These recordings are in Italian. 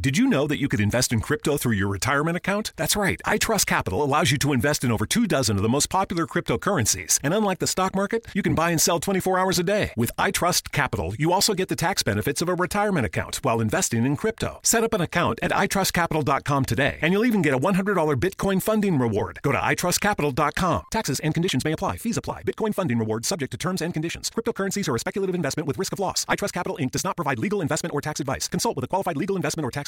Did you know that you could invest in crypto through your retirement account? That's right. iTrust Capital allows you to invest in over two dozen of the most popular cryptocurrencies. And unlike the stock market, you can buy and sell 24 hours a day. With iTrust Capital, you also get the tax benefits of a retirement account while investing in crypto. Set up an account at itrustcapital.com today, and you'll even get a $100 Bitcoin funding reward. Go to itrustcapital.com. Taxes and conditions may apply. Fees apply. Bitcoin funding reward subject to terms and conditions. Cryptocurrencies are a speculative investment with risk of loss. iTrust Capital Inc. does not provide legal investment or tax advice. Consult with a qualified legal investment or tax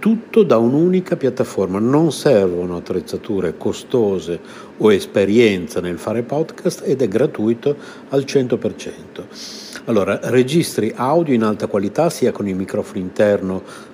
tutto da un'unica piattaforma, non servono attrezzature costose o esperienza nel fare podcast ed è gratuito al 100%. Allora, registri audio in alta qualità sia con il microfono interno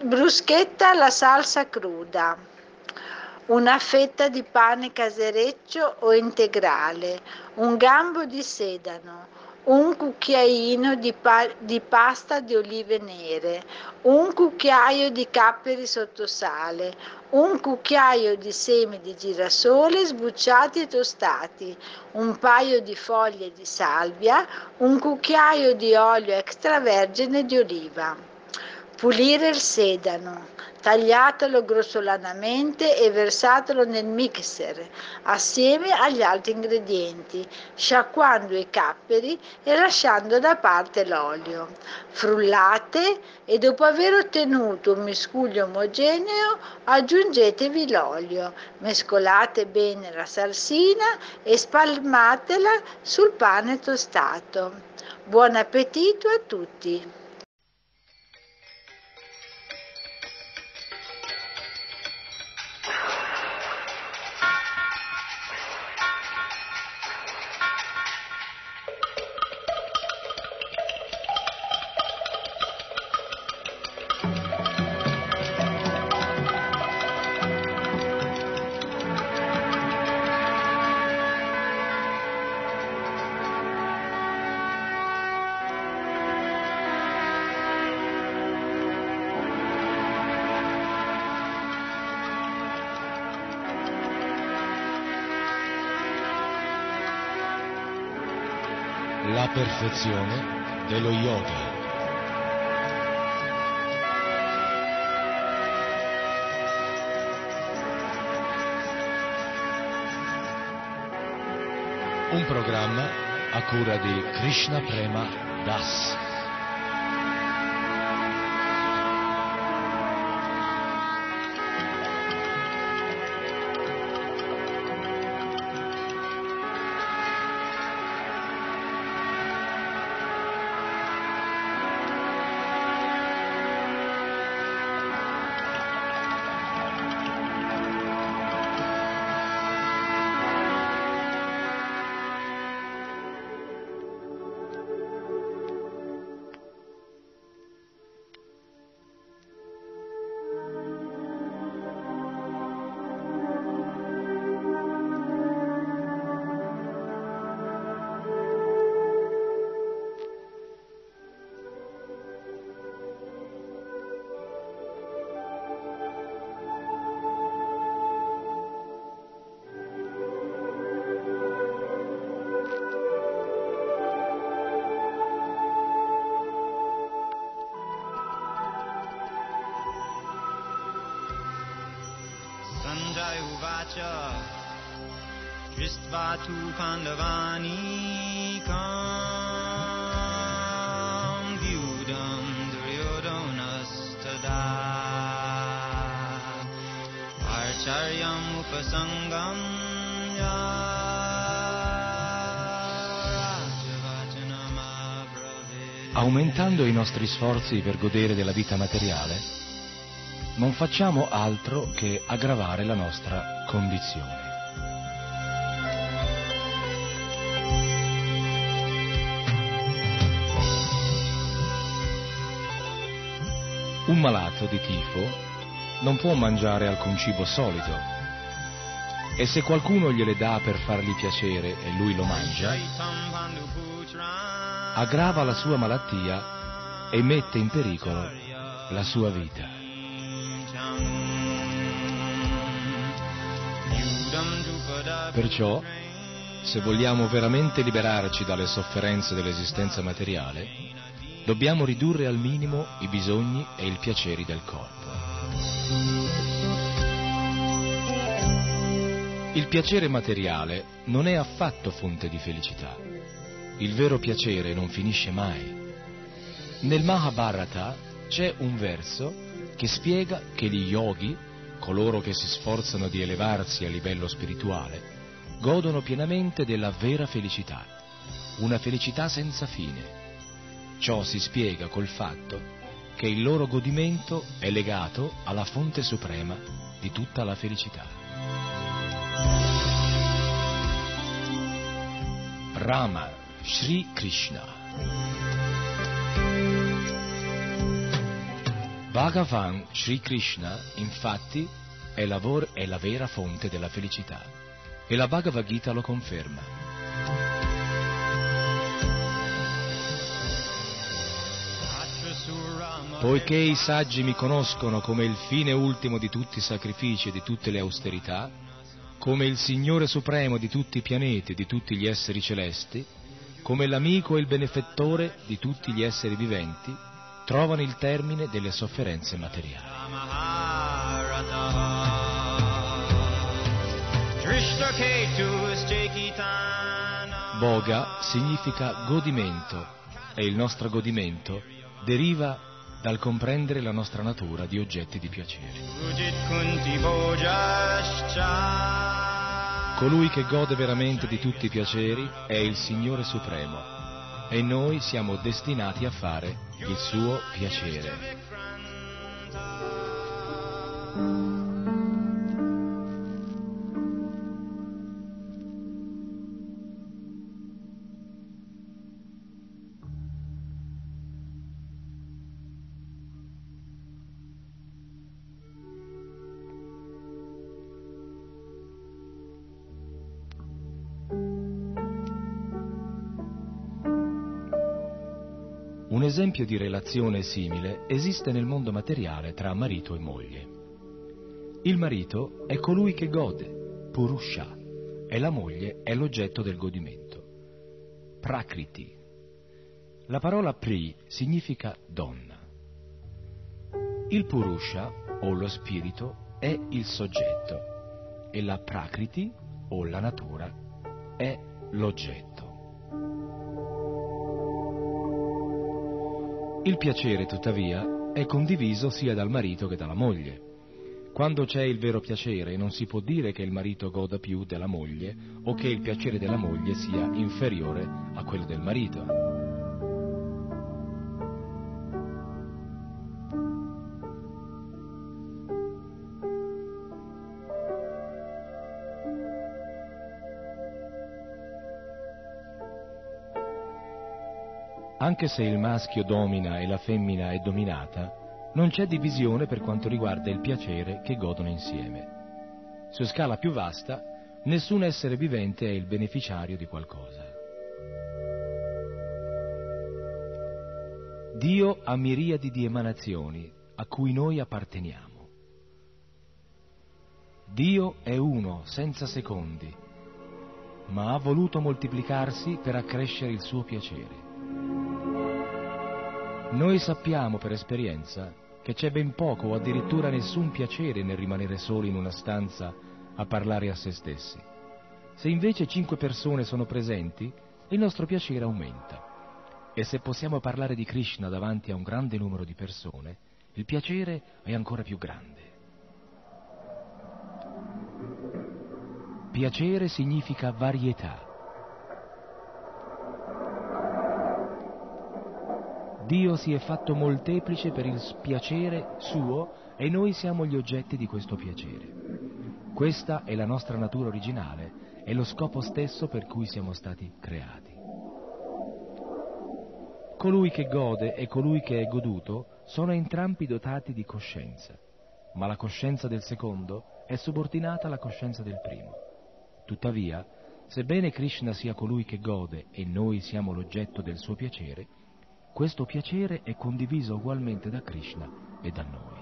bruschetta alla salsa cruda una fetta di pane casereccio o integrale un gambo di sedano un cucchiaino di, pa- di, pasta di olive nere, un cucchiaio di capperi sotto sale, un cucchiaio di semi di girasole sbucciati e tostati, un paio di foglie di salvia, un cucchiaio di olio extravergine di oliva. Pulire il sedano, tagliatelo grossolanamente e versatelo nel mixer assieme agli altri ingredienti, sciacquando i capperi e lasciando da parte l'olio. Frullate e dopo aver ottenuto un miscuglio omogeneo aggiungetevi l'olio, mescolate bene la salsina e spalmatela sul pane tostato. Buon appetito a tutti! Perfezione dello yoga. Un programma a cura di Krishna Prema Das. Nostri sforzi per godere della vita materiale, non facciamo altro che aggravare la nostra condizione. Un malato di tifo non può mangiare alcun cibo solito e se qualcuno gliele dà per fargli piacere e lui lo mangia, aggrava la sua malattia e mette in pericolo la sua vita. Perciò, se vogliamo veramente liberarci dalle sofferenze dell'esistenza materiale, dobbiamo ridurre al minimo i bisogni e i piaceri del corpo. Il piacere materiale non è affatto fonte di felicità. Il vero piacere non finisce mai. Nel Mahabharata c'è un verso che spiega che gli yogi, coloro che si sforzano di elevarsi a livello spirituale, godono pienamente della vera felicità, una felicità senza fine. Ciò si spiega col fatto che il loro godimento è legato alla fonte suprema di tutta la felicità. Rama Sri Krishna Bhagavan Sri Krishna, infatti, è la, vor- è la vera fonte della felicità e la Bhagavad Gita lo conferma. Poiché i saggi mi conoscono come il fine ultimo di tutti i sacrifici e di tutte le austerità, come il Signore Supremo di tutti i pianeti e di tutti gli esseri celesti, come l'amico e il benefettore di tutti gli esseri viventi, trovano il termine delle sofferenze materiali. Boga significa godimento e il nostro godimento deriva dal comprendere la nostra natura di oggetti di piacere. Colui che gode veramente di tutti i piaceri è il Signore Supremo e noi siamo destinati a fare il suo piacere. Esempio di relazione simile esiste nel mondo materiale tra marito e moglie. Il marito è colui che gode, Purusha, e la moglie è l'oggetto del godimento. Prakriti. La parola Pri significa donna. Il Purusha, o lo spirito, è il soggetto e la Prakriti, o la natura, è l'oggetto. Il piacere, tuttavia, è condiviso sia dal marito che dalla moglie. Quando c'è il vero piacere non si può dire che il marito goda più della moglie o che il piacere della moglie sia inferiore a quello del marito. Anche se il maschio domina e la femmina è dominata, non c'è divisione per quanto riguarda il piacere che godono insieme. Su scala più vasta, nessun essere vivente è il beneficiario di qualcosa. Dio ha miriadi di emanazioni a cui noi apparteniamo. Dio è uno, senza secondi, ma ha voluto moltiplicarsi per accrescere il suo piacere. Noi sappiamo per esperienza che c'è ben poco o addirittura nessun piacere nel rimanere soli in una stanza a parlare a se stessi. Se invece cinque persone sono presenti, il nostro piacere aumenta. E se possiamo parlare di Krishna davanti a un grande numero di persone, il piacere è ancora più grande. Piacere significa varietà. Dio si è fatto molteplice per il piacere suo e noi siamo gli oggetti di questo piacere. Questa è la nostra natura originale e lo scopo stesso per cui siamo stati creati. Colui che gode e colui che è goduto sono entrambi dotati di coscienza, ma la coscienza del secondo è subordinata alla coscienza del primo. Tuttavia, sebbene Krishna sia colui che gode e noi siamo l'oggetto del suo piacere, questo piacere è condiviso ugualmente da Krishna e da noi.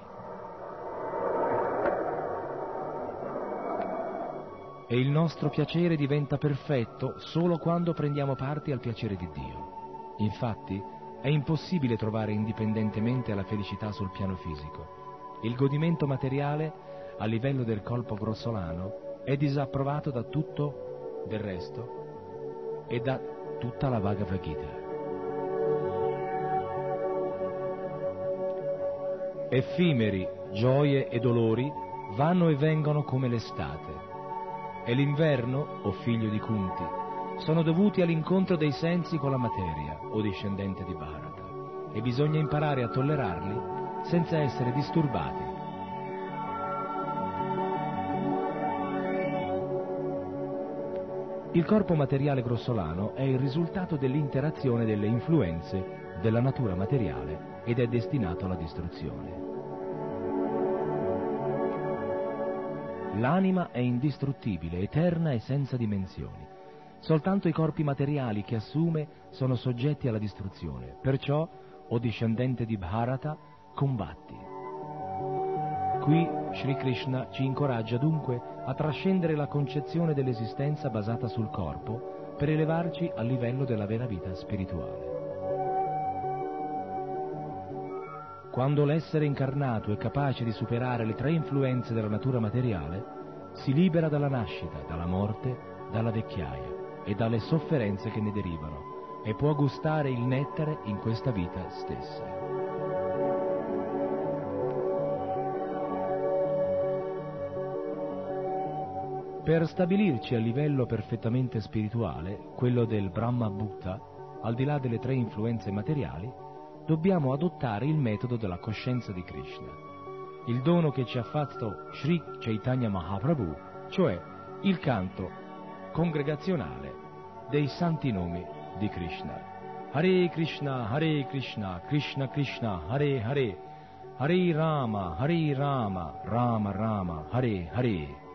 E il nostro piacere diventa perfetto solo quando prendiamo parte al piacere di Dio. Infatti, è impossibile trovare indipendentemente la felicità sul piano fisico. Il godimento materiale, a livello del colpo grossolano, è disapprovato da tutto del resto e da tutta la Bhagavad Gita. Effimeri, gioie e dolori vanno e vengono come l'estate. E l'inverno, o figlio di Kunti, sono dovuti all'incontro dei sensi con la materia, o discendente di Bharata, e bisogna imparare a tollerarli senza essere disturbati. Il corpo materiale grossolano è il risultato dell'interazione delle influenze della natura materiale ed è destinato alla distruzione. L'anima è indistruttibile, eterna e senza dimensioni. Soltanto i corpi materiali che assume sono soggetti alla distruzione. Perciò, o discendente di Bharata, combatti. Qui Sri Krishna ci incoraggia dunque a trascendere la concezione dell'esistenza basata sul corpo per elevarci al livello della vera vita spirituale. Quando l'essere incarnato è capace di superare le tre influenze della natura materiale, si libera dalla nascita, dalla morte, dalla vecchiaia e dalle sofferenze che ne derivano e può gustare il nettare in questa vita stessa. Per stabilirci a livello perfettamente spirituale, quello del Brahma Bhutta, al di là delle tre influenze materiali, dobbiamo adottare il metodo della coscienza di Krishna, il dono che ci ha fatto Sri Chaitanya Mahaprabhu, cioè il canto congregazionale dei santi nomi di Krishna. Hare Krishna, Hare Krishna, Krishna Krishna, Hare Hare, Hare Rama, Hare Rama, Rama Rama, Hare Hare.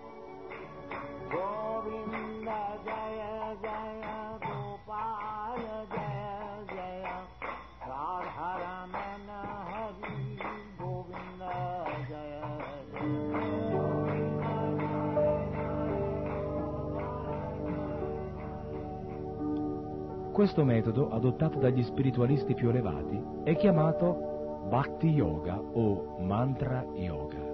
Questo metodo, adottato dagli spiritualisti più elevati, è chiamato Bhakti Yoga o Mantra Yoga.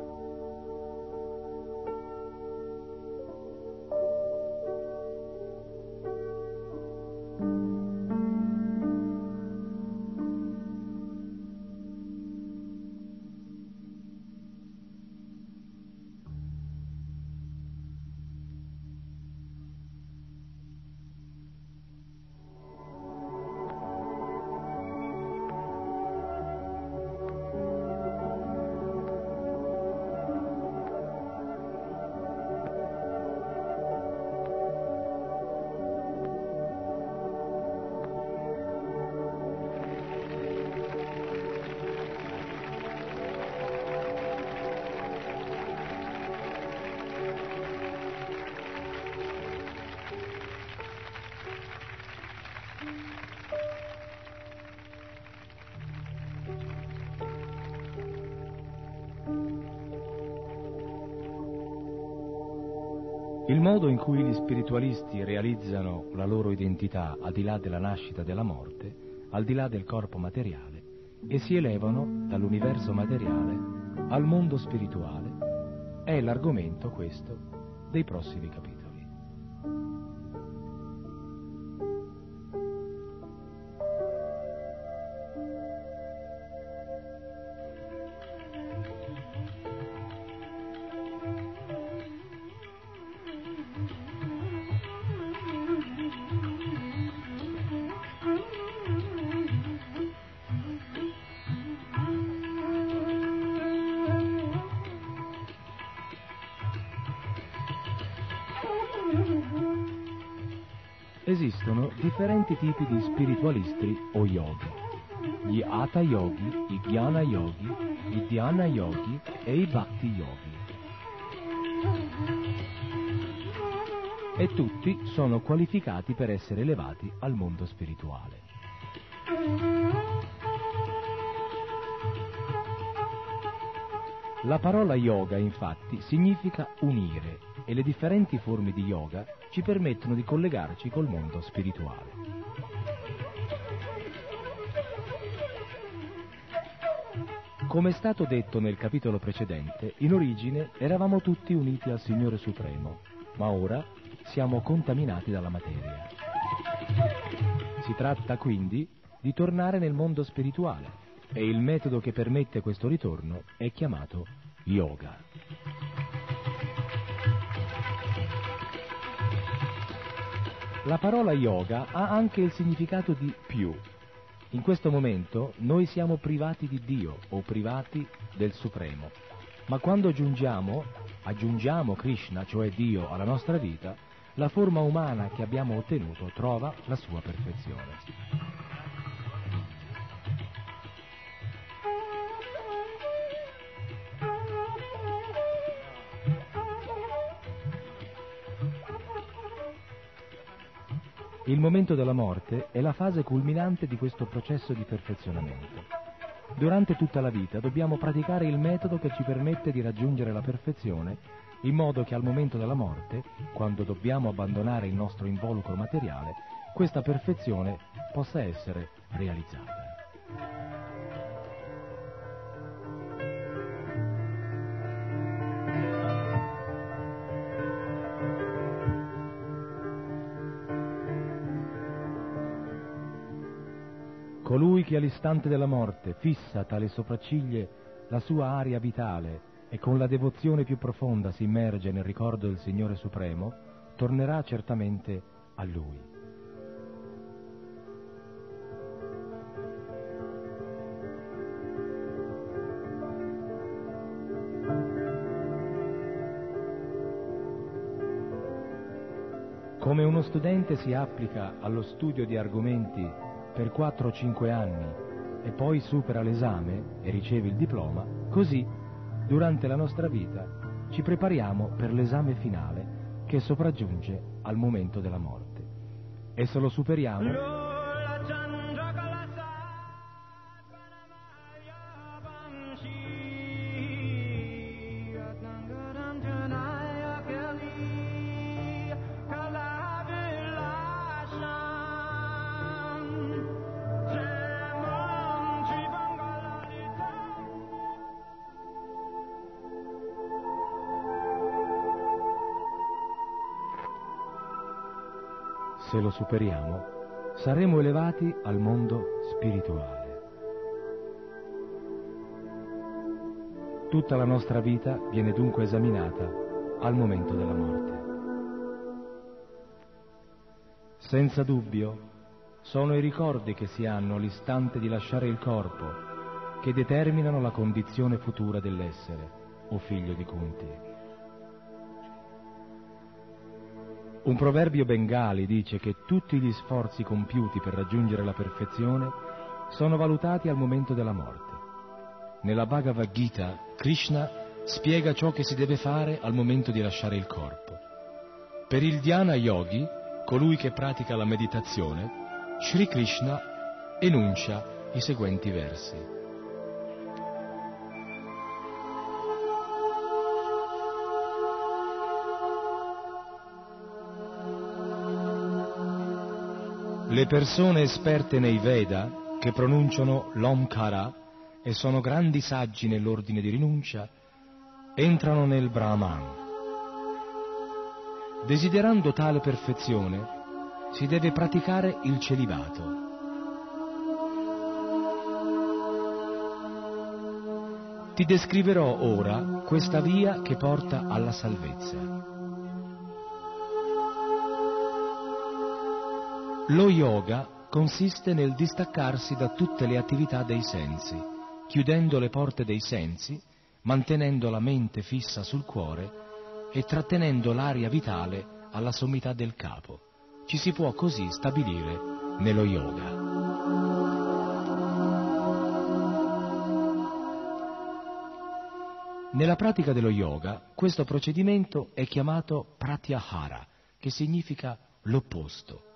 Modo in cui gli spiritualisti realizzano la loro identità al di là della nascita e della morte, al di là del corpo materiale, e si elevano dall'universo materiale al mondo spirituale, è l'argomento questo dei prossimi capitoli. Esistono differenti tipi di spiritualisti o yogi. Gli Hatha Yogi, i Jnana Yogi, i Dhyana Yogi e i Bhakti Yogi. E tutti sono qualificati per essere elevati al mondo spirituale. La parola yoga infatti significa unire e le differenti forme di yoga ci permettono di collegarci col mondo spirituale. Come è stato detto nel capitolo precedente, in origine eravamo tutti uniti al Signore Supremo, ma ora siamo contaminati dalla materia. Si tratta quindi di tornare nel mondo spirituale e il metodo che permette questo ritorno è chiamato yoga. La parola yoga ha anche il significato di più. In questo momento noi siamo privati di Dio o privati del Supremo, ma quando aggiungiamo, aggiungiamo Krishna, cioè Dio, alla nostra vita, la forma umana che abbiamo ottenuto trova la sua perfezione. Il momento della morte è la fase culminante di questo processo di perfezionamento. Durante tutta la vita dobbiamo praticare il metodo che ci permette di raggiungere la perfezione in modo che al momento della morte, quando dobbiamo abbandonare il nostro involucro materiale, questa perfezione possa essere realizzata. Colui che all'istante della morte fissa tra le sopracciglia la sua aria vitale e con la devozione più profonda si immerge nel ricordo del Signore Supremo, tornerà certamente a Lui. Come uno studente si applica allo studio di argomenti per 4 o 5 anni e poi supera l'esame e riceve il diploma, così durante la nostra vita ci prepariamo per l'esame finale che sopraggiunge al momento della morte. E se lo superiamo superiamo, saremo elevati al mondo spirituale. Tutta la nostra vita viene dunque esaminata al momento della morte. Senza dubbio, sono i ricordi che si hanno all'istante di lasciare il corpo che determinano la condizione futura dell'essere, o figlio di Kunti. Un proverbio bengali dice che tutti gli sforzi compiuti per raggiungere la perfezione sono valutati al momento della morte. Nella Bhagavad Gita, Krishna spiega ciò che si deve fare al momento di lasciare il corpo. Per il Dhyana Yogi, colui che pratica la meditazione, Sri Krishna enuncia i seguenti versi. Le persone esperte nei Veda, che pronunciano l'Omkara e sono grandi saggi nell'ordine di rinuncia, entrano nel Brahman. Desiderando tale perfezione, si deve praticare il celibato. Ti descriverò ora questa via che porta alla salvezza. Lo yoga consiste nel distaccarsi da tutte le attività dei sensi, chiudendo le porte dei sensi, mantenendo la mente fissa sul cuore e trattenendo l'aria vitale alla sommità del capo. Ci si può così stabilire nello yoga. Nella pratica dello yoga questo procedimento è chiamato pratyahara, che significa l'opposto.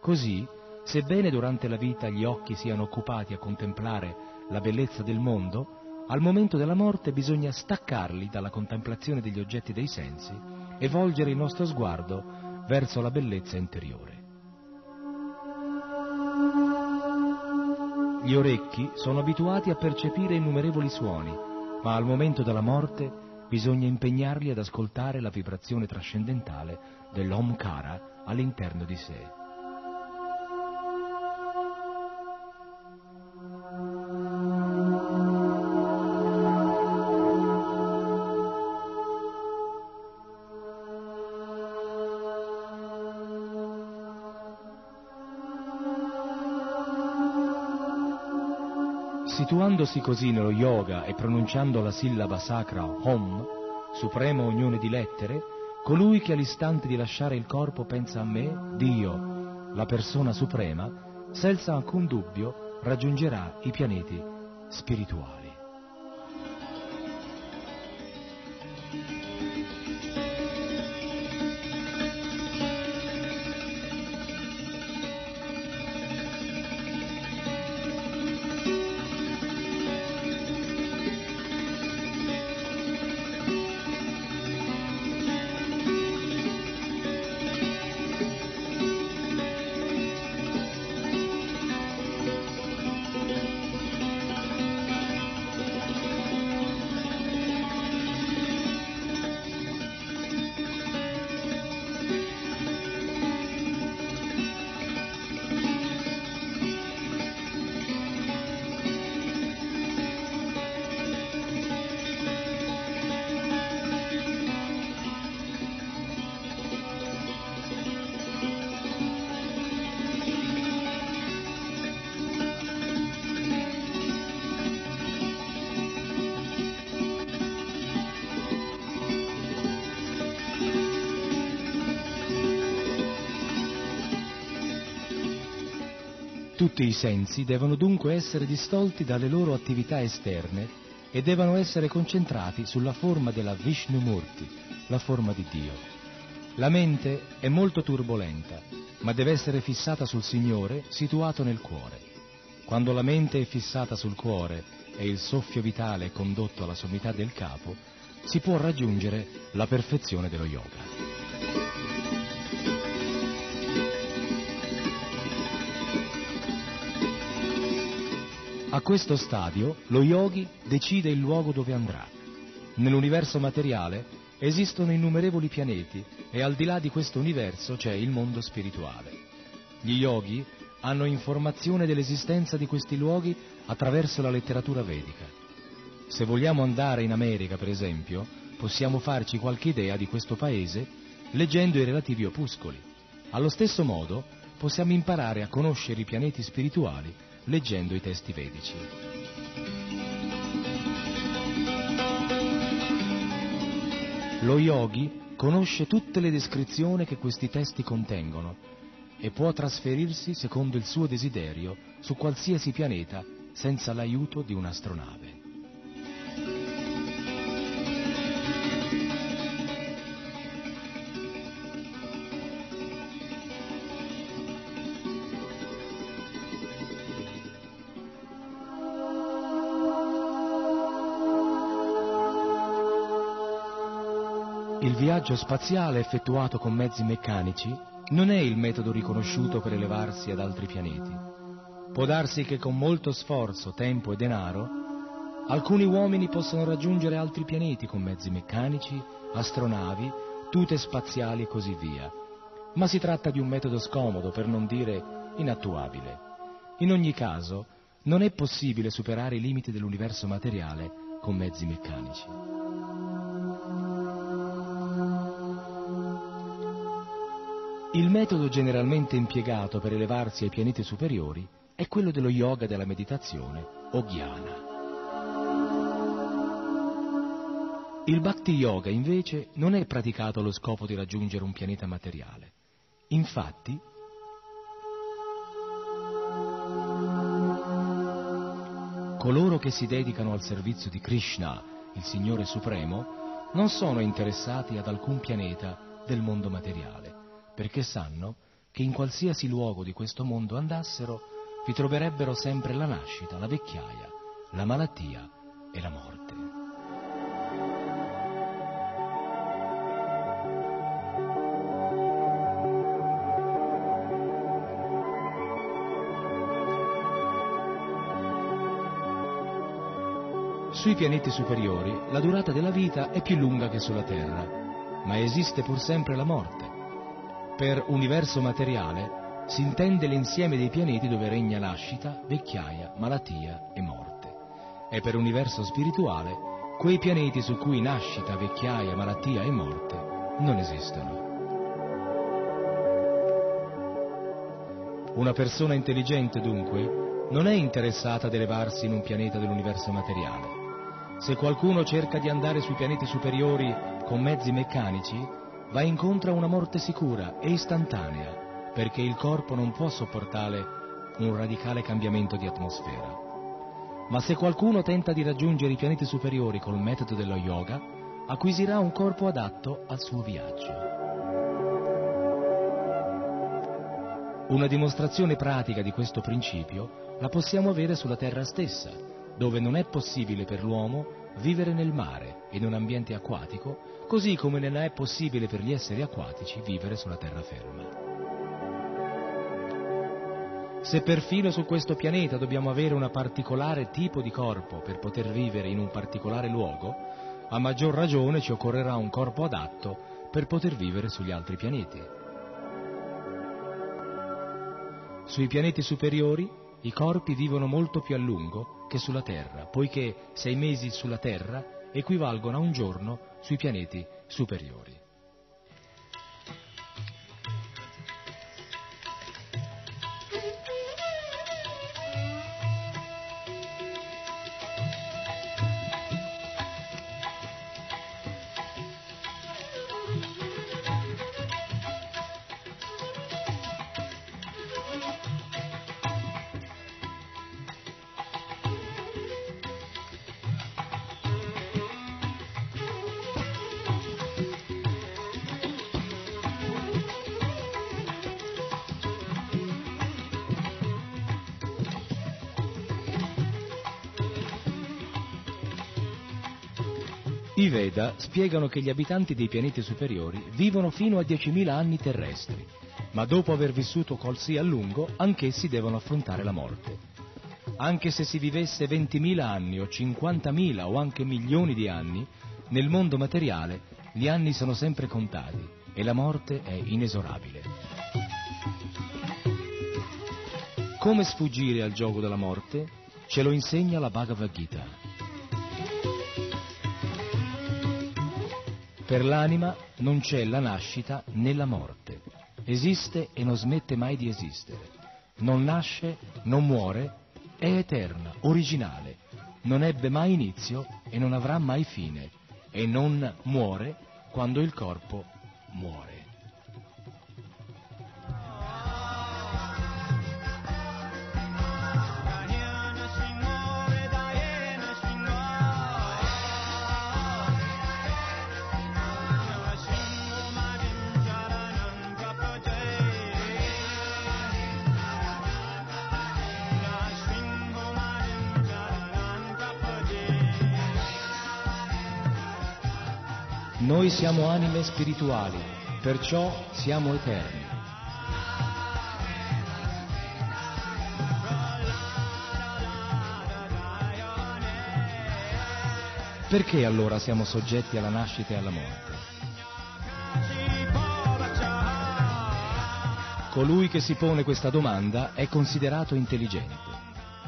Così, sebbene durante la vita gli occhi siano occupati a contemplare la bellezza del mondo, al momento della morte bisogna staccarli dalla contemplazione degli oggetti dei sensi e volgere il nostro sguardo verso la bellezza interiore. Gli orecchi sono abituati a percepire innumerevoli suoni, ma al momento della morte bisogna impegnarli ad ascoltare la vibrazione trascendentale dell'Omkara all'interno di sé. Situandosi così nello yoga e pronunciando la sillaba sacra Om, suprema unione di lettere, colui che all'istante di lasciare il corpo pensa a me, Dio, la persona suprema, senza alcun dubbio raggiungerà i pianeti spirituali. Tutti i sensi devono dunque essere distolti dalle loro attività esterne e devono essere concentrati sulla forma della Vishnumurti, la forma di Dio. La mente è molto turbolenta, ma deve essere fissata sul Signore situato nel cuore. Quando la mente è fissata sul cuore e il soffio vitale è condotto alla sommità del capo, si può raggiungere la perfezione dello yoga. A questo stadio lo yogi decide il luogo dove andrà. Nell'universo materiale esistono innumerevoli pianeti e al di là di questo universo c'è il mondo spirituale. Gli yogi hanno informazione dell'esistenza di questi luoghi attraverso la letteratura vedica. Se vogliamo andare in America, per esempio, possiamo farci qualche idea di questo paese leggendo i relativi opuscoli. Allo stesso modo possiamo imparare a conoscere i pianeti spirituali leggendo i testi vedici. Lo yogi conosce tutte le descrizioni che questi testi contengono e può trasferirsi secondo il suo desiderio su qualsiasi pianeta senza l'aiuto di un'astronave. Viaggio spaziale effettuato con mezzi meccanici non è il metodo riconosciuto per elevarsi ad altri pianeti. Può darsi che con molto sforzo, tempo e denaro, alcuni uomini possano raggiungere altri pianeti con mezzi meccanici, astronavi, tute spaziali e così via. Ma si tratta di un metodo scomodo, per non dire inattuabile. In ogni caso, non è possibile superare i limiti dell'universo materiale con mezzi meccanici. Il metodo generalmente impiegato per elevarsi ai pianeti superiori è quello dello yoga della meditazione o ghiana. Il bhakti yoga invece non è praticato allo scopo di raggiungere un pianeta materiale. Infatti, coloro che si dedicano al servizio di Krishna, il Signore Supremo, non sono interessati ad alcun pianeta del mondo materiale perché sanno che in qualsiasi luogo di questo mondo andassero vi troverebbero sempre la nascita, la vecchiaia, la malattia e la morte. Sui pianeti superiori la durata della vita è più lunga che sulla Terra, ma esiste pur sempre la morte per universo materiale si intende l'insieme dei pianeti dove regna nascita, vecchiaia, malattia e morte. E per universo spirituale quei pianeti su cui nascita, vecchiaia, malattia e morte non esistono. Una persona intelligente dunque non è interessata ad elevarsi in un pianeta dell'universo materiale. Se qualcuno cerca di andare sui pianeti superiori con mezzi meccanici, va incontro a una morte sicura e istantanea, perché il corpo non può sopportare un radicale cambiamento di atmosfera. Ma se qualcuno tenta di raggiungere i pianeti superiori col metodo dello yoga, acquisirà un corpo adatto al suo viaggio. Una dimostrazione pratica di questo principio la possiamo avere sulla Terra stessa, dove non è possibile per l'uomo vivere nel mare, in un ambiente acquatico, così come non è possibile per gli esseri acquatici vivere sulla terraferma. Se perfino su questo pianeta dobbiamo avere un particolare tipo di corpo per poter vivere in un particolare luogo, a maggior ragione ci occorrerà un corpo adatto per poter vivere sugli altri pianeti. Sui pianeti superiori i corpi vivono molto più a lungo che sulla Terra, poiché sei mesi sulla Terra equivalgono a un giorno sui pianeti superiori. Spiegano che gli abitanti dei pianeti superiori vivono fino a 10.000 anni terrestri, ma dopo aver vissuto così a lungo, anch'essi devono affrontare la morte. Anche se si vivesse 20.000 anni o 50.000 o anche milioni di anni, nel mondo materiale gli anni sono sempre contati e la morte è inesorabile. Come sfuggire al gioco della morte? Ce lo insegna la Bhagavad Gita. Per l'anima non c'è la nascita né la morte. Esiste e non smette mai di esistere. Non nasce, non muore, è eterna, originale. Non ebbe mai inizio e non avrà mai fine. E non muore quando il corpo muore. Siamo anime spirituali, perciò siamo eterni. Perché allora siamo soggetti alla nascita e alla morte? Colui che si pone questa domanda è considerato intelligente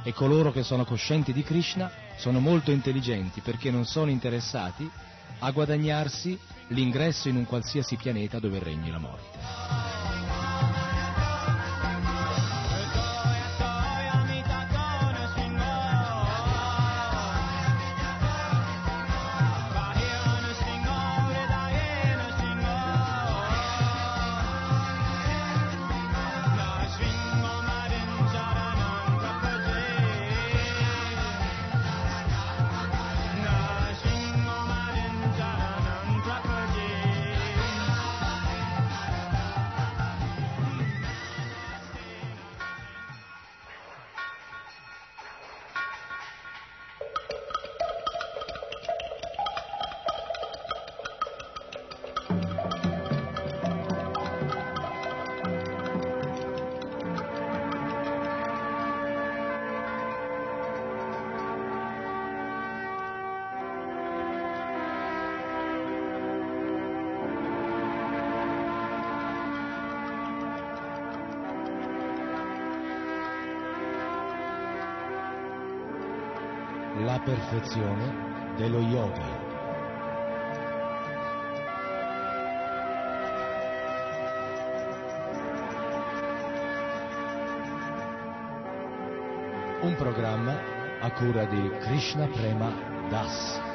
e coloro che sono coscienti di Krishna sono molto intelligenti perché non sono interessati a guadagnarsi l'ingresso in un qualsiasi pianeta dove regni la morte. Perfezione dello yoga. Un programma a cura di Krishna Prema Das.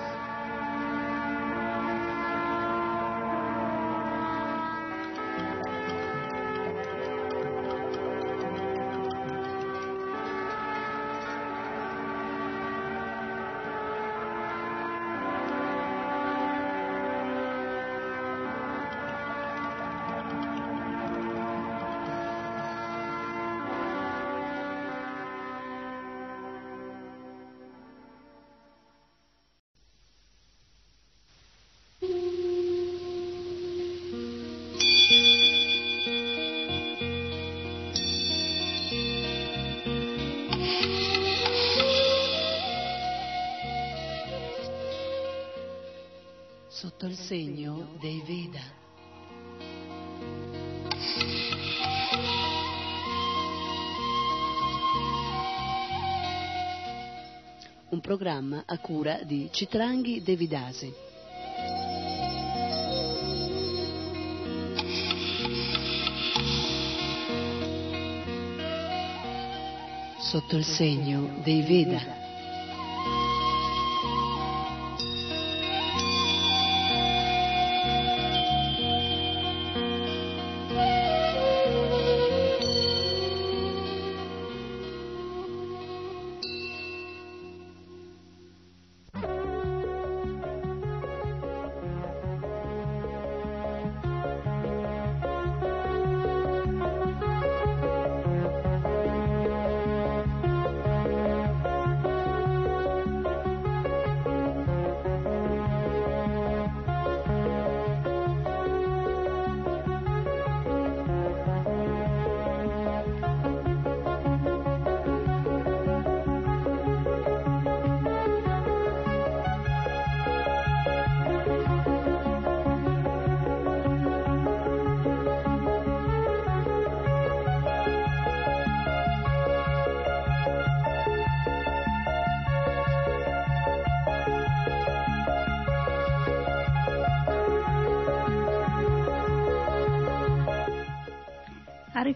Programma a cura di Citranghi Devidasi. Sotto il segno dei Veda.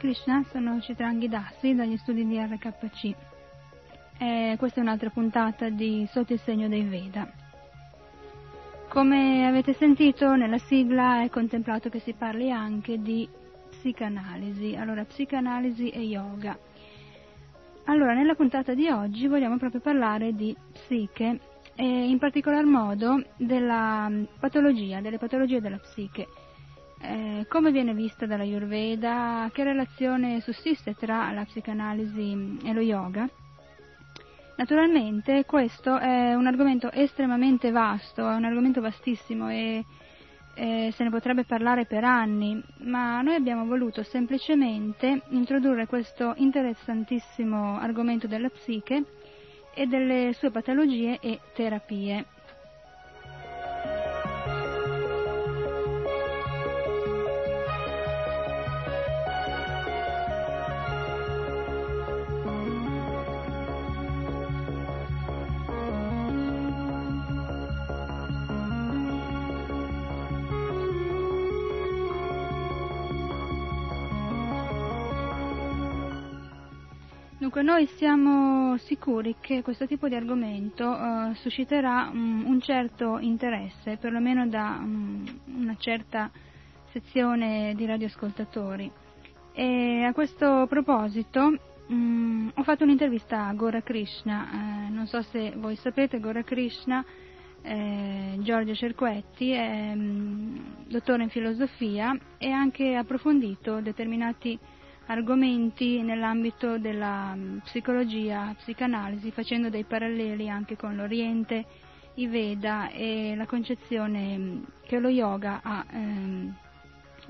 Krishna, sono Citrangi Dassi dagli studi di RKC. E questa è un'altra puntata di Sotto il segno dei Veda. Come avete sentito nella sigla è contemplato che si parli anche di psicanalisi, allora psicanalisi e yoga. Allora, nella puntata di oggi vogliamo proprio parlare di psiche e in particolar modo della patologia, delle patologie della psiche. Eh, come viene vista dalla Ayurveda? Che relazione sussiste tra la psicanalisi e lo yoga? Naturalmente questo è un argomento estremamente vasto, è un argomento vastissimo e, e se ne potrebbe parlare per anni, ma noi abbiamo voluto semplicemente introdurre questo interessantissimo argomento della psiche e delle sue patologie e terapie. Dunque noi siamo sicuri che questo tipo di argomento uh, susciterà um, un certo interesse, perlomeno da um, una certa sezione di radioascoltatori. E a questo proposito um, ho fatto un'intervista a Gora Krishna, eh, non so se voi sapete, Gora Krishna, eh, Giorgio Cerquetti, è dottore in filosofia e ha anche approfondito determinati argomenti nell'ambito della mm, psicologia, psicanalisi, facendo dei paralleli anche con l'Oriente, i Veda e la concezione mm, che lo yoga ha ehm,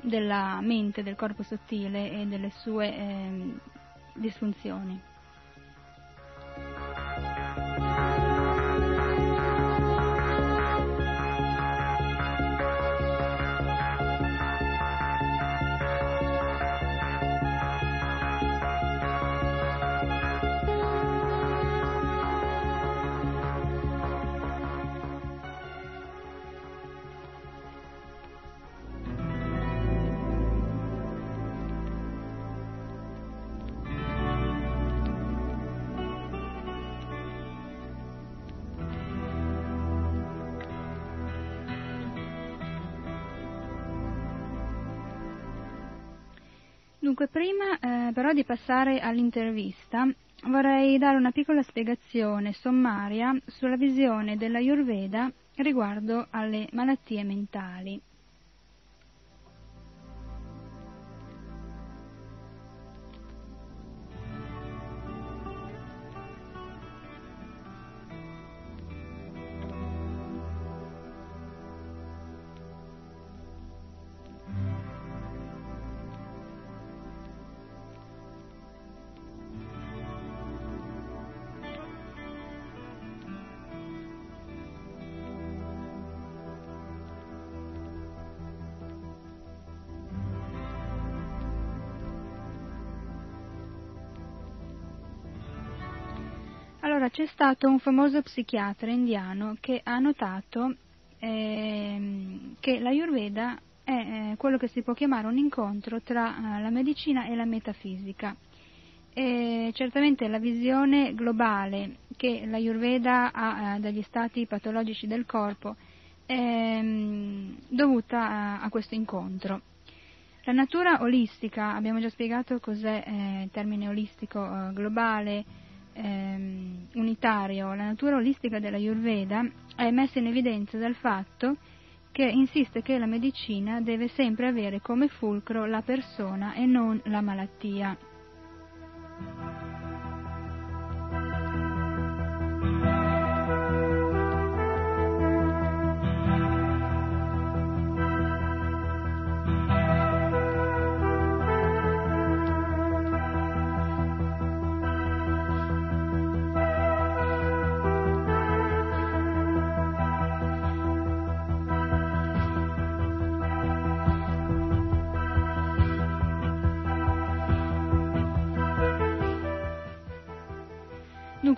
della mente, del corpo sottile e delle sue ehm, disfunzioni. Dunque, prima eh, però di passare all'intervista, vorrei dare una piccola spiegazione sommaria sulla visione della Ayurveda riguardo alle malattie mentali. C'è stato un famoso psichiatra indiano che ha notato eh, che l'Ayurveda è eh, quello che si può chiamare un incontro tra eh, la medicina e la metafisica. E certamente la visione globale che l'Ayurveda ha eh, dagli stati patologici del corpo è ehm, dovuta a, a questo incontro. La natura olistica, abbiamo già spiegato cos'è eh, il termine olistico eh, globale, ehm, unitario, la natura olistica della Ayurveda è messa in evidenza dal fatto che insiste che la medicina deve sempre avere come fulcro la persona e non la malattia.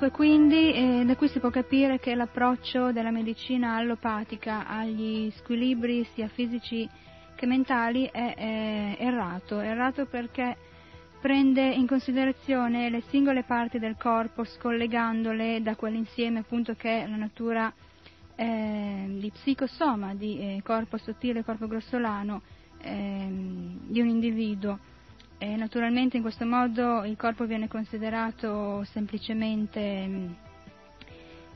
Dunque, quindi eh, da qui si può capire che l'approccio della medicina allopatica agli squilibri sia fisici che mentali è, è errato, errato perché prende in considerazione le singole parti del corpo scollegandole da quell'insieme appunto che è la natura eh, di psicosoma, di eh, corpo sottile corpo grossolano eh, di un individuo. E naturalmente in questo modo il corpo viene considerato semplicemente mm,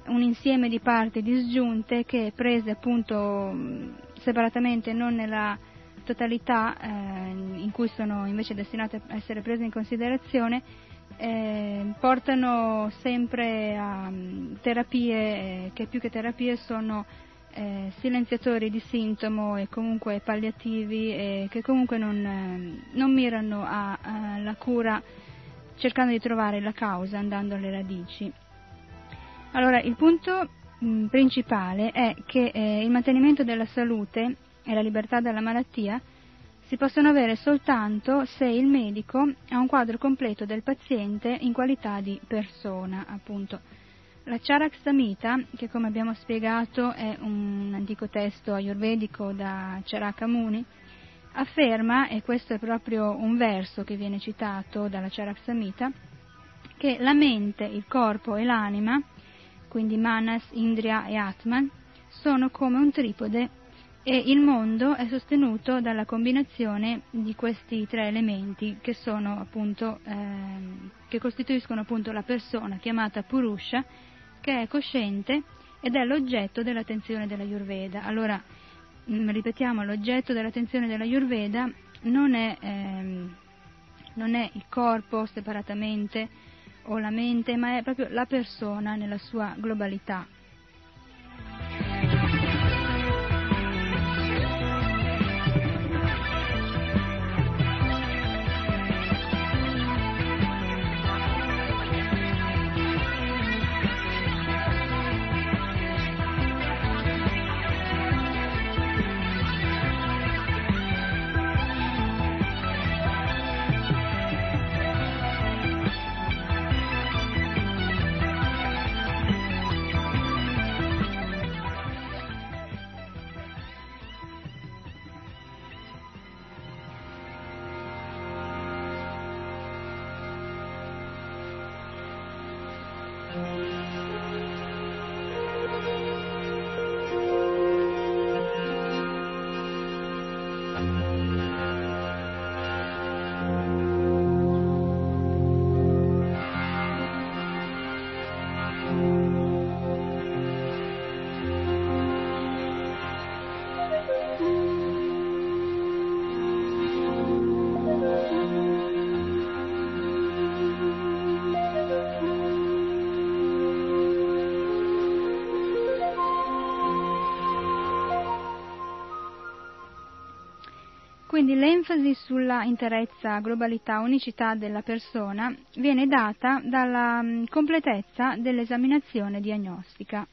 un insieme di parti disgiunte che prese appunto mm, separatamente non nella totalità eh, in cui sono invece destinate a essere prese in considerazione eh, portano sempre a um, terapie eh, che più che terapie sono eh, silenziatori di sintomo e comunque palliativi e che comunque non, ehm, non mirano alla cura cercando di trovare la causa andando alle radici. Allora, il punto mh, mm, principale è che eh, il mantenimento della salute e la libertà dalla malattia si possono avere soltanto se il medico ha un quadro completo del paziente in qualità di persona, appunto. La Charak Samhita, che come abbiamo spiegato è un antico testo ayurvedico da Charaka Muni, afferma, e questo è proprio un verso che viene citato dalla Charak Samhita, che la mente, il corpo e l'anima, quindi Manas, Indriya e Atman, sono come un tripode e il mondo è sostenuto dalla combinazione di questi tre elementi che, appunto, eh, che costituiscono appunto la persona chiamata Purusha che è cosciente ed è l'oggetto dell'attenzione della Yurveda. Allora, mm, ripetiamo, l'oggetto dell'attenzione della Yurveda non è, ehm, non è il corpo separatamente o la mente, ma è proprio la persona nella sua globalità. Quindi l'enfasi sulla interezza, globalità, unicità della persona viene data dalla mm, completezza dell'esaminazione diagnostica.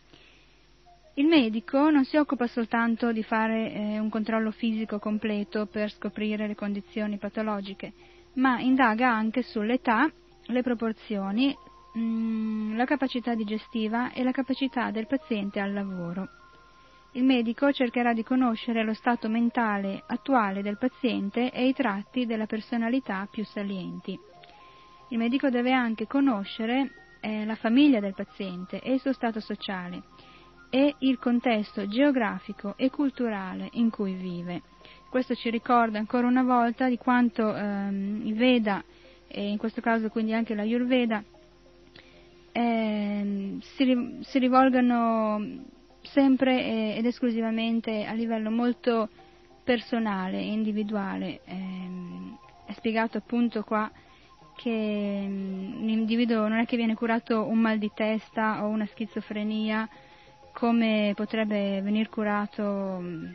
Il medico non si occupa soltanto di fare eh, un controllo fisico completo per scoprire le condizioni patologiche, ma indaga anche sull'età, le proporzioni, mh, mm, la capacità digestiva e la capacità del paziente al lavoro. Il medico cercherà di conoscere lo stato mentale attuale del paziente e i tratti della personalità più salienti. Il medico deve anche conoscere eh, la famiglia del paziente e il suo stato sociale e il contesto geografico e culturale in cui vive. Questo ci ricorda ancora una volta di quanto ehm, il Veda, e in questo caso quindi anche la Ayurveda, eh, si, si rivolgano sempre ed esclusivamente a livello molto personale e individuale. Ehm, è spiegato appunto qua che mm, l'individuo non è che viene curato un mal di testa o una schizofrenia come potrebbe venire curato mm,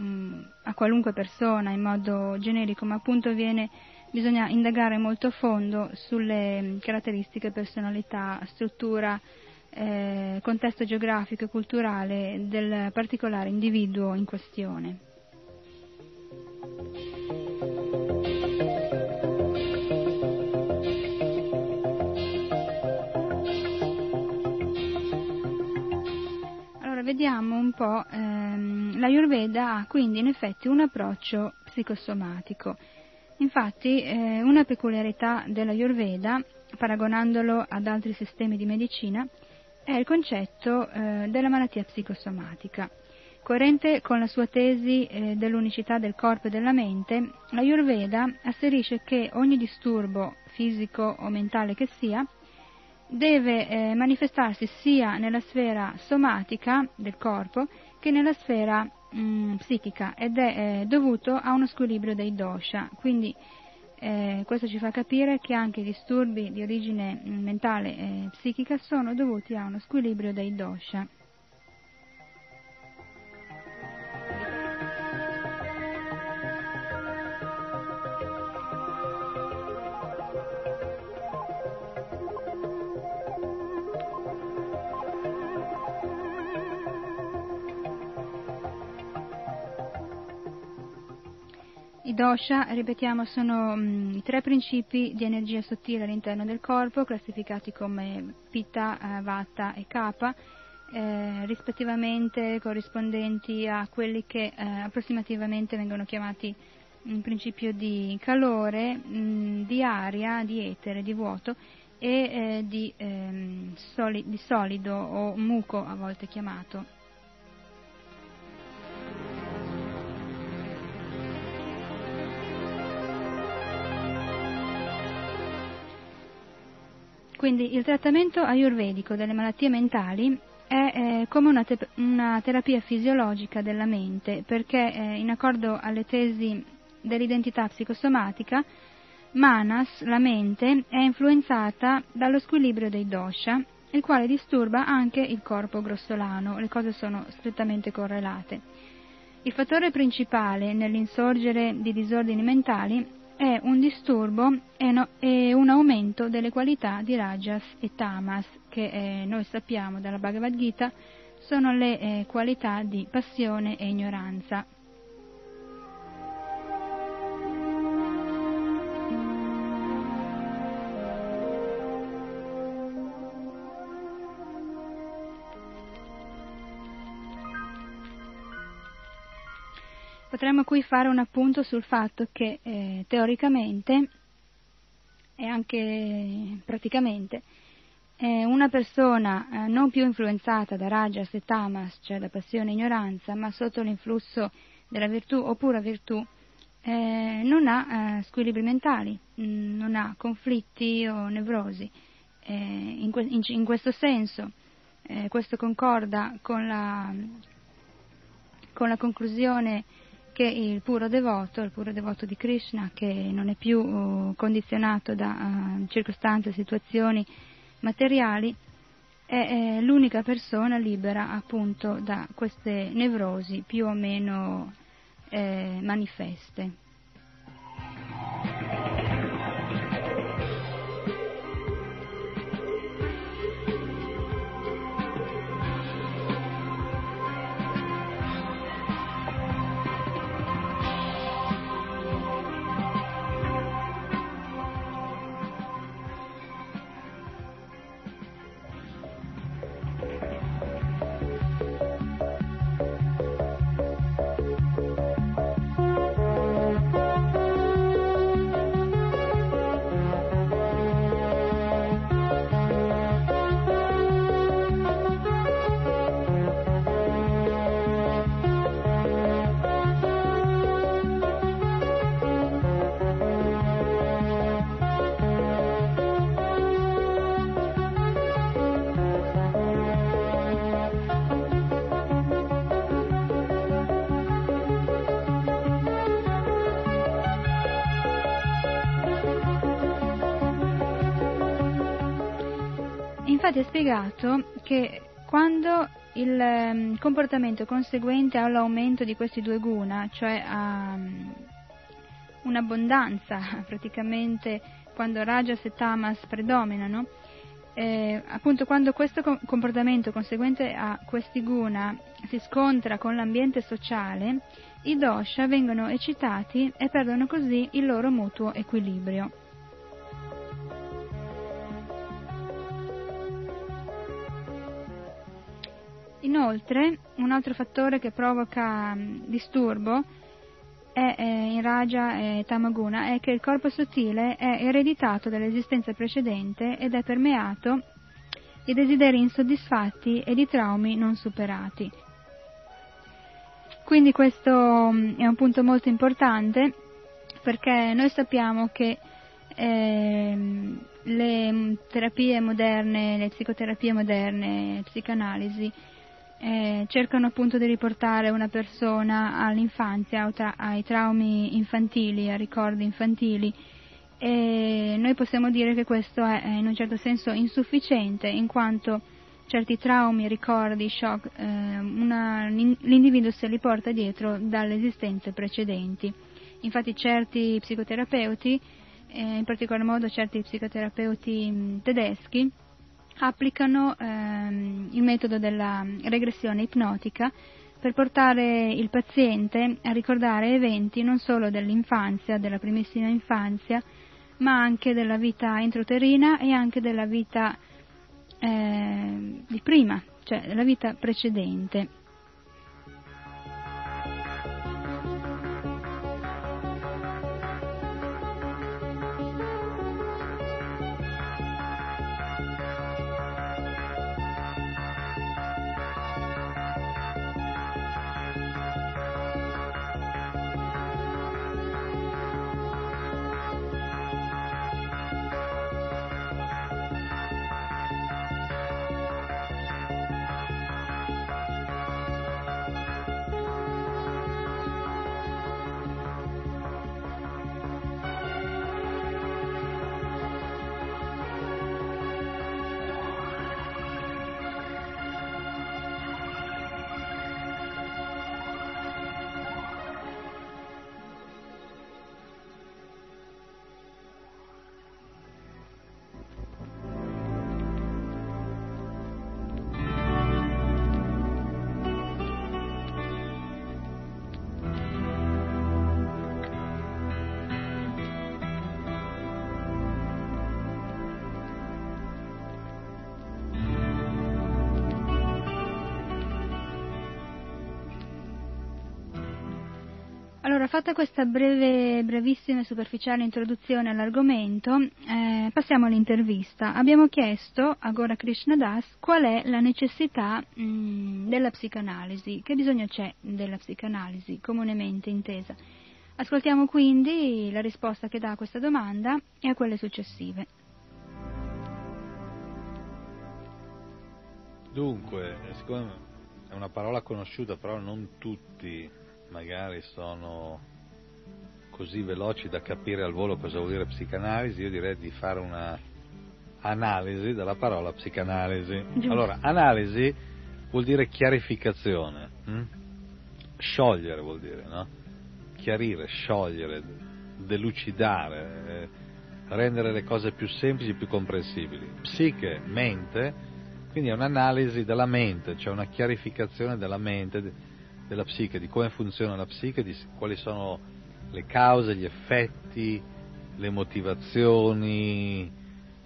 mm, a qualunque persona in modo generico, ma appunto viene, bisogna indagare molto a fondo sulle caratteristiche, personalità, struttura, eh, contesto geografico e culturale del particolare individuo in questione. Allora vediamo un po', ehm, la Ayurveda ha quindi in effetti un approccio psicosomatico. Infatti, eh, una peculiarità della Ayurveda, paragonandolo ad altri sistemi di medicina, è il concetto eh, della malattia psicosomatica. Coerente con la sua tesi eh, dell'unicità del corpo e della mente, la Ayurveda asserisce che ogni disturbo fisico o mentale che sia deve eh, manifestarsi sia nella sfera somatica del corpo che nella sfera mh, mm, psichica ed è eh, dovuto a uno squilibrio dei dosha. Quindi eh, questo ci fa capire che anche i disturbi di origine mm, mentale e psichica sono dovuti a uno squilibrio dei dosha. I dosha, ripetiamo, sono mm, i tre principi di energia sottile all'interno del corpo, classificati come Pitta, eh, Vata e Kapha, eh, rispettivamente corrispondenti a quelli che eh, approssimativamente vengono chiamati un principio di calore, mh, mm, di aria, di etere, di vuoto e eh, di, ehm, soli, di solido o muco a volte chiamato. Quindi il trattamento ayurvedico delle malattie mentali è eh, come una, te- una, terapia fisiologica della mente, perché eh, in accordo alle tesi dell'identità psicosomatica, Manas, la mente, è influenzata dallo squilibrio dei dosha, il quale disturba anche il corpo grossolano, le cose sono strettamente correlate. Il fattore principale nell'insorgere di disordini mentali è un disturbo e un aumento delle qualità di Rajas e Tamas, che eh, noi sappiamo dalla Bhagavad Gita sono le eh, qualità di passione e ignoranza. Potremmo qui fare un appunto sul fatto che eh, teoricamente e anche praticamente eh, una persona eh, non più influenzata da rajas e tamas, cioè da passione e ignoranza, ma sotto l'influsso della virtù o pura virtù, eh, non ha eh, squilibri mentali, mh, mm, non ha conflitti o nevrosi. Eh, in, que- in, in, questo senso, questo concorda con la, con la conclusione che il puro devoto, il puro devoto di Krishna, che non è più uh, condizionato da uh, circostanze, situazioni materiali, è, l'unica persona libera appunto da queste nevrosi più o meno eh, manifeste. Infatti è spiegato che quando il um, comportamento conseguente all'aumento di questi due guna, cioè a um, un'abbondanza praticamente quando Rajas e Tamas predominano, eh, appunto quando questo comportamento conseguente a questi guna si scontra con l'ambiente sociale, i dosha vengono eccitati e perdono così il loro mutuo equilibrio. Inoltre, un altro fattore che provoca disturbo è è in Raja e Tamaguna è che il corpo sottile è ereditato dall'esistenza precedente ed è permeato di desideri insoddisfatti e di traumi non superati. Quindi questo è un punto molto importante perché noi sappiamo che eh, le terapie moderne, le psicoterapie moderne, psicanalisi, eh, cercano appunto di riportare una persona all'infanzia, ai traumi infantili, ai ricordi infantili e noi possiamo dire che questo è in un certo senso insufficiente in quanto certi traumi, ricordi, shock, eh, una, l'individuo se li porta dietro dalle esistenze precedenti. Infatti certi psicoterapeuti, eh, in particolar modo certi psicoterapeuti mh, tedeschi, applicano ehm, il metodo della regressione ipnotica per portare il paziente a ricordare eventi non solo dell'infanzia, della primissima infanzia, ma anche della vita introterina e anche della vita eh, di prima, cioè della vita precedente. Fatta questa breve, brevissima e superficiale introduzione all'argomento, eh, passiamo all'intervista. Abbiamo chiesto a Gora Krishnadas qual è la necessità mh, mm, della psicanalisi, che bisogno c'è della psicanalisi comunemente intesa. Ascoltiamo quindi la risposta che dà a questa domanda e a quelle successive. Dunque, siccome è una parola conosciuta, però non tutti magari sono così veloci da capire al volo cosa vuol dire psicanalisi, io direi di fare una analisi della parola psicanalisi. Giusto. Allora, analisi vuol dire chiarificazione, hm? sciogliere vuol dire, no? Chiarire, sciogliere, delucidare, eh, rendere le cose più semplici, più comprensibili. Psiche, mente, quindi è un'analisi della mente, cioè una chiarificazione della mente della psiche, di come funziona la psiche, di quali sono le cause, gli effetti, le motivazioni,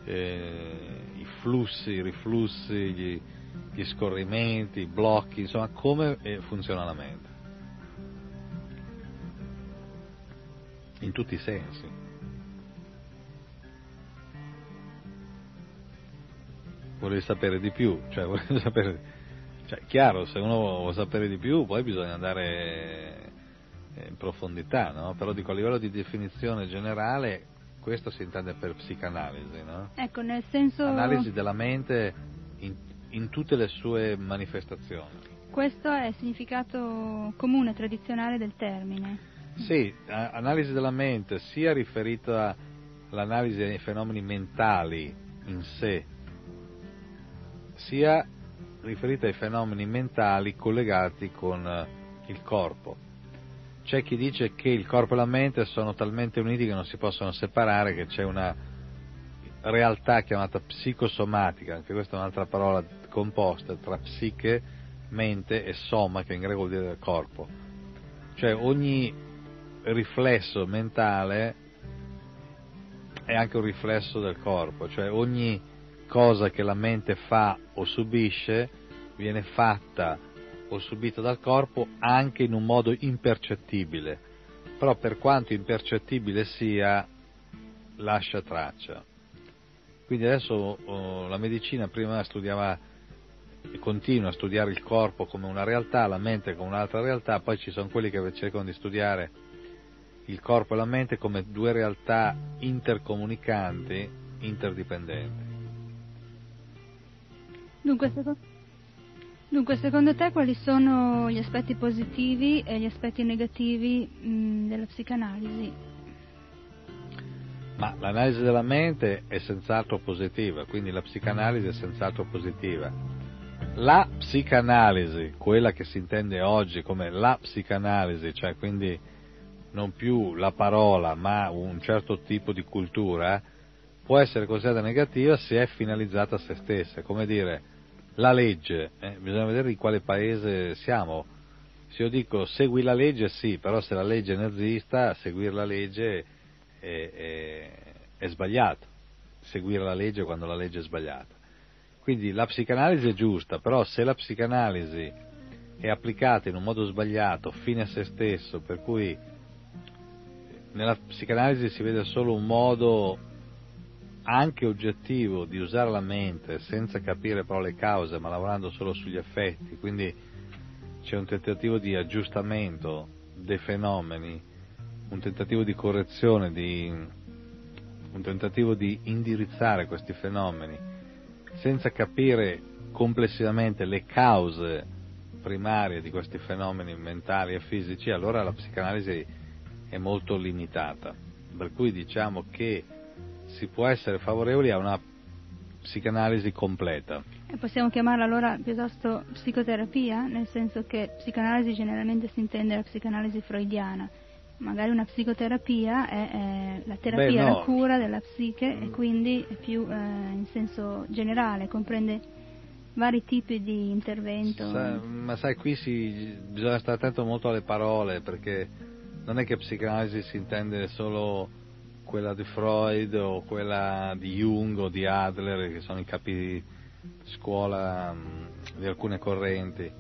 eh, i flussi, i riflussi, gli, gli, scorrimenti, i blocchi, insomma come eh, funziona la mente. In tutti i sensi. Volevi sapere di più, cioè volevi sapere cioè, chiaro, se uno vuole sapere di più, poi bisogna andare in profondità, no? Però dico a livello di definizione generale, questo si intende per psicanalisi, no? Ecco, nel senso... Analisi della mente in, in tutte le sue manifestazioni. Questo è il significato comune, tradizionale del termine. Sì, analisi della mente sia riferita all'analisi dei fenomeni mentali in sé, sia riferita ai fenomeni mentali collegati con eh, il corpo. C'è chi dice che il corpo e la mente sono talmente uniti che non si possono separare, che c'è una realtà chiamata psicosomatica, anche questa è un'altra parola composta tra psiche, mente e soma, che in greco vuol dire corpo. Cioè ogni riflesso mentale è anche un riflesso del corpo, cioè ogni cosa che la mente fa o subisce viene fatta o subita dal corpo anche in un modo impercettibile, però per quanto impercettibile sia, lascia traccia. Quindi adesso oh, la medicina prima studiava e continua a studiare il corpo come una realtà, la mente come un'altra realtà, poi ci sono quelli che cercano di studiare il corpo e la mente come due realtà intercomunicanti, interdipendenti. Dunque secondo, dunque, secondo te quali sono gli aspetti positivi e gli aspetti negativi mh, della psicanalisi? Ma l'analisi della mente è senz'altro positiva, quindi la psicanalisi è senz'altro positiva. La psicanalisi, quella che si intende oggi come la psicanalisi, cioè quindi non più la parola ma un certo tipo di cultura, può essere considerata negativa se è finalizzata a se stessa, come dire la legge, eh, bisogna vedere di quale paese siamo. Se io dico segui la legge, sì, però se la legge è nazista, seguire la legge è, è, è sbagliato, seguire la legge quando la legge è sbagliata. Quindi la psicanalisi è giusta, però se la psicanalisi è applicata in un modo sbagliato, fine a se stesso, per cui nella psicanalisi si vede solo un modo anche oggettivo di usare la mente senza capire però le cause, ma lavorando solo sugli effetti, quindi c'è un tentativo di aggiustamento dei fenomeni, un tentativo di correzione, di, un tentativo di indirizzare questi fenomeni, senza capire complessivamente le cause primarie di questi fenomeni mentali e fisici, allora la psicanalisi è molto limitata. Per cui diciamo che si può essere favorevoli a una psicanalisi completa. E possiamo chiamarla allora piuttosto psicoterapia, nel senso che psicanalisi generalmente si intende la psicanalisi freudiana. Magari una psicoterapia è, è la terapia, Beh, no. la cura della psiche e quindi è più eh, in senso generale, comprende vari tipi di intervento. Sa, ma sai, qui si, bisogna stare attento molto alle parole, perché non è che psicanalisi si intende solo quella di Freud o quella di Jung o di Adler, che sono i capi scuola mh, di alcune correnti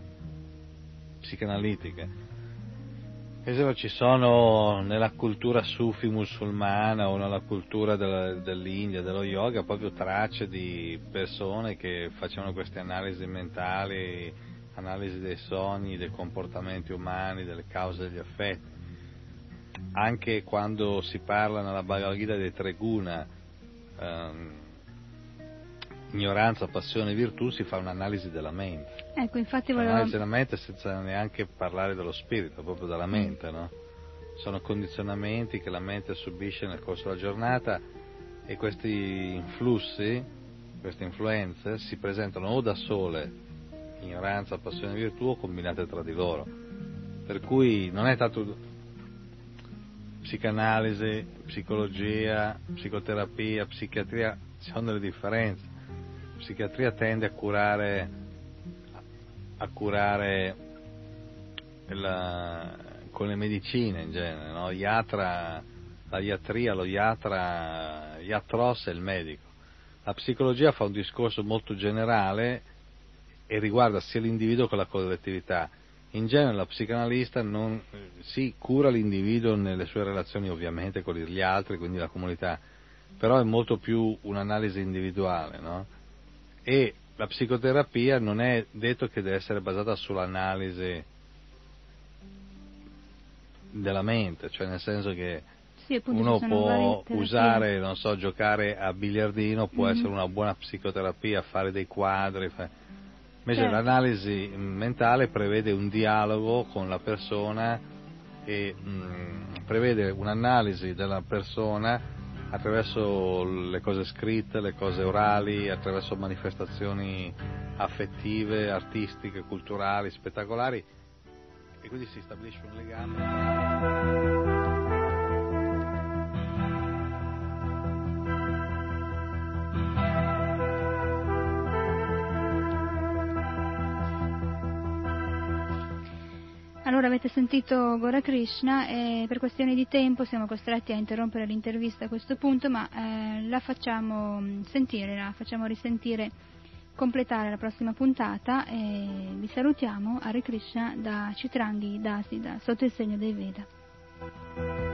psicanalitiche. Per ci sono nella cultura sufi musulmana o nella cultura della, dell'India, dello yoga, proprio tracce di persone che facevano queste analisi mentali, analisi dei sogni, dei comportamenti umani, delle cause e degli effetti. Anche quando si parla nella Bhagavad Gita dei tre guna, ehm, ignoranza, passione e virtù, si fa un'analisi della mente. Ecco, infatti volevo... L'analisi della mente senza neanche parlare dello spirito, proprio dalla mente, no? Sono condizionamenti che la mente subisce nel corso della giornata e questi influssi, queste influenze si presentano o da sole, ignoranza, passione e virtù, o combinate tra di loro. Per cui non è tanto psicanalisi, psicologia, psicoterapia, psichiatria, ci sono delle differenze. La psichiatria tende a curare, a curare la, con le medicine in genere, no? Iatra, la iatria, lo iatra, iatros è il medico. La psicologia fa un discorso molto generale e riguarda sia l'individuo che la collettività. In genere la psicanalista non, si cura l'individuo nelle sue relazioni ovviamente con gli altri, quindi la comunità, però è molto più un'analisi individuale, no? E la psicoterapia non è detto che deve essere basata sull'analisi della mente, cioè nel senso che Sì, uno può usare, non so, giocare a biliardino, può Mhm. essere una buona psicoterapia, fare dei quadri. fa- Invece Certo. l'analisi mentale prevede un dialogo con la persona e mh, prevede un'analisi della persona attraverso le cose scritte, le cose orali, attraverso manifestazioni affettive, artistiche, culturali, spettacolari e quindi si stabilisce un legame. Allora avete sentito Gora Krishna e per questioni di tempo siamo costretti a interrompere l'intervista a questo punto, ma eh, la facciamo mh, sentire, la facciamo risentire, completare la prossima puntata e vi salutiamo, Hare Krishna da Citranghi Dasida, sotto il segno dei Veda.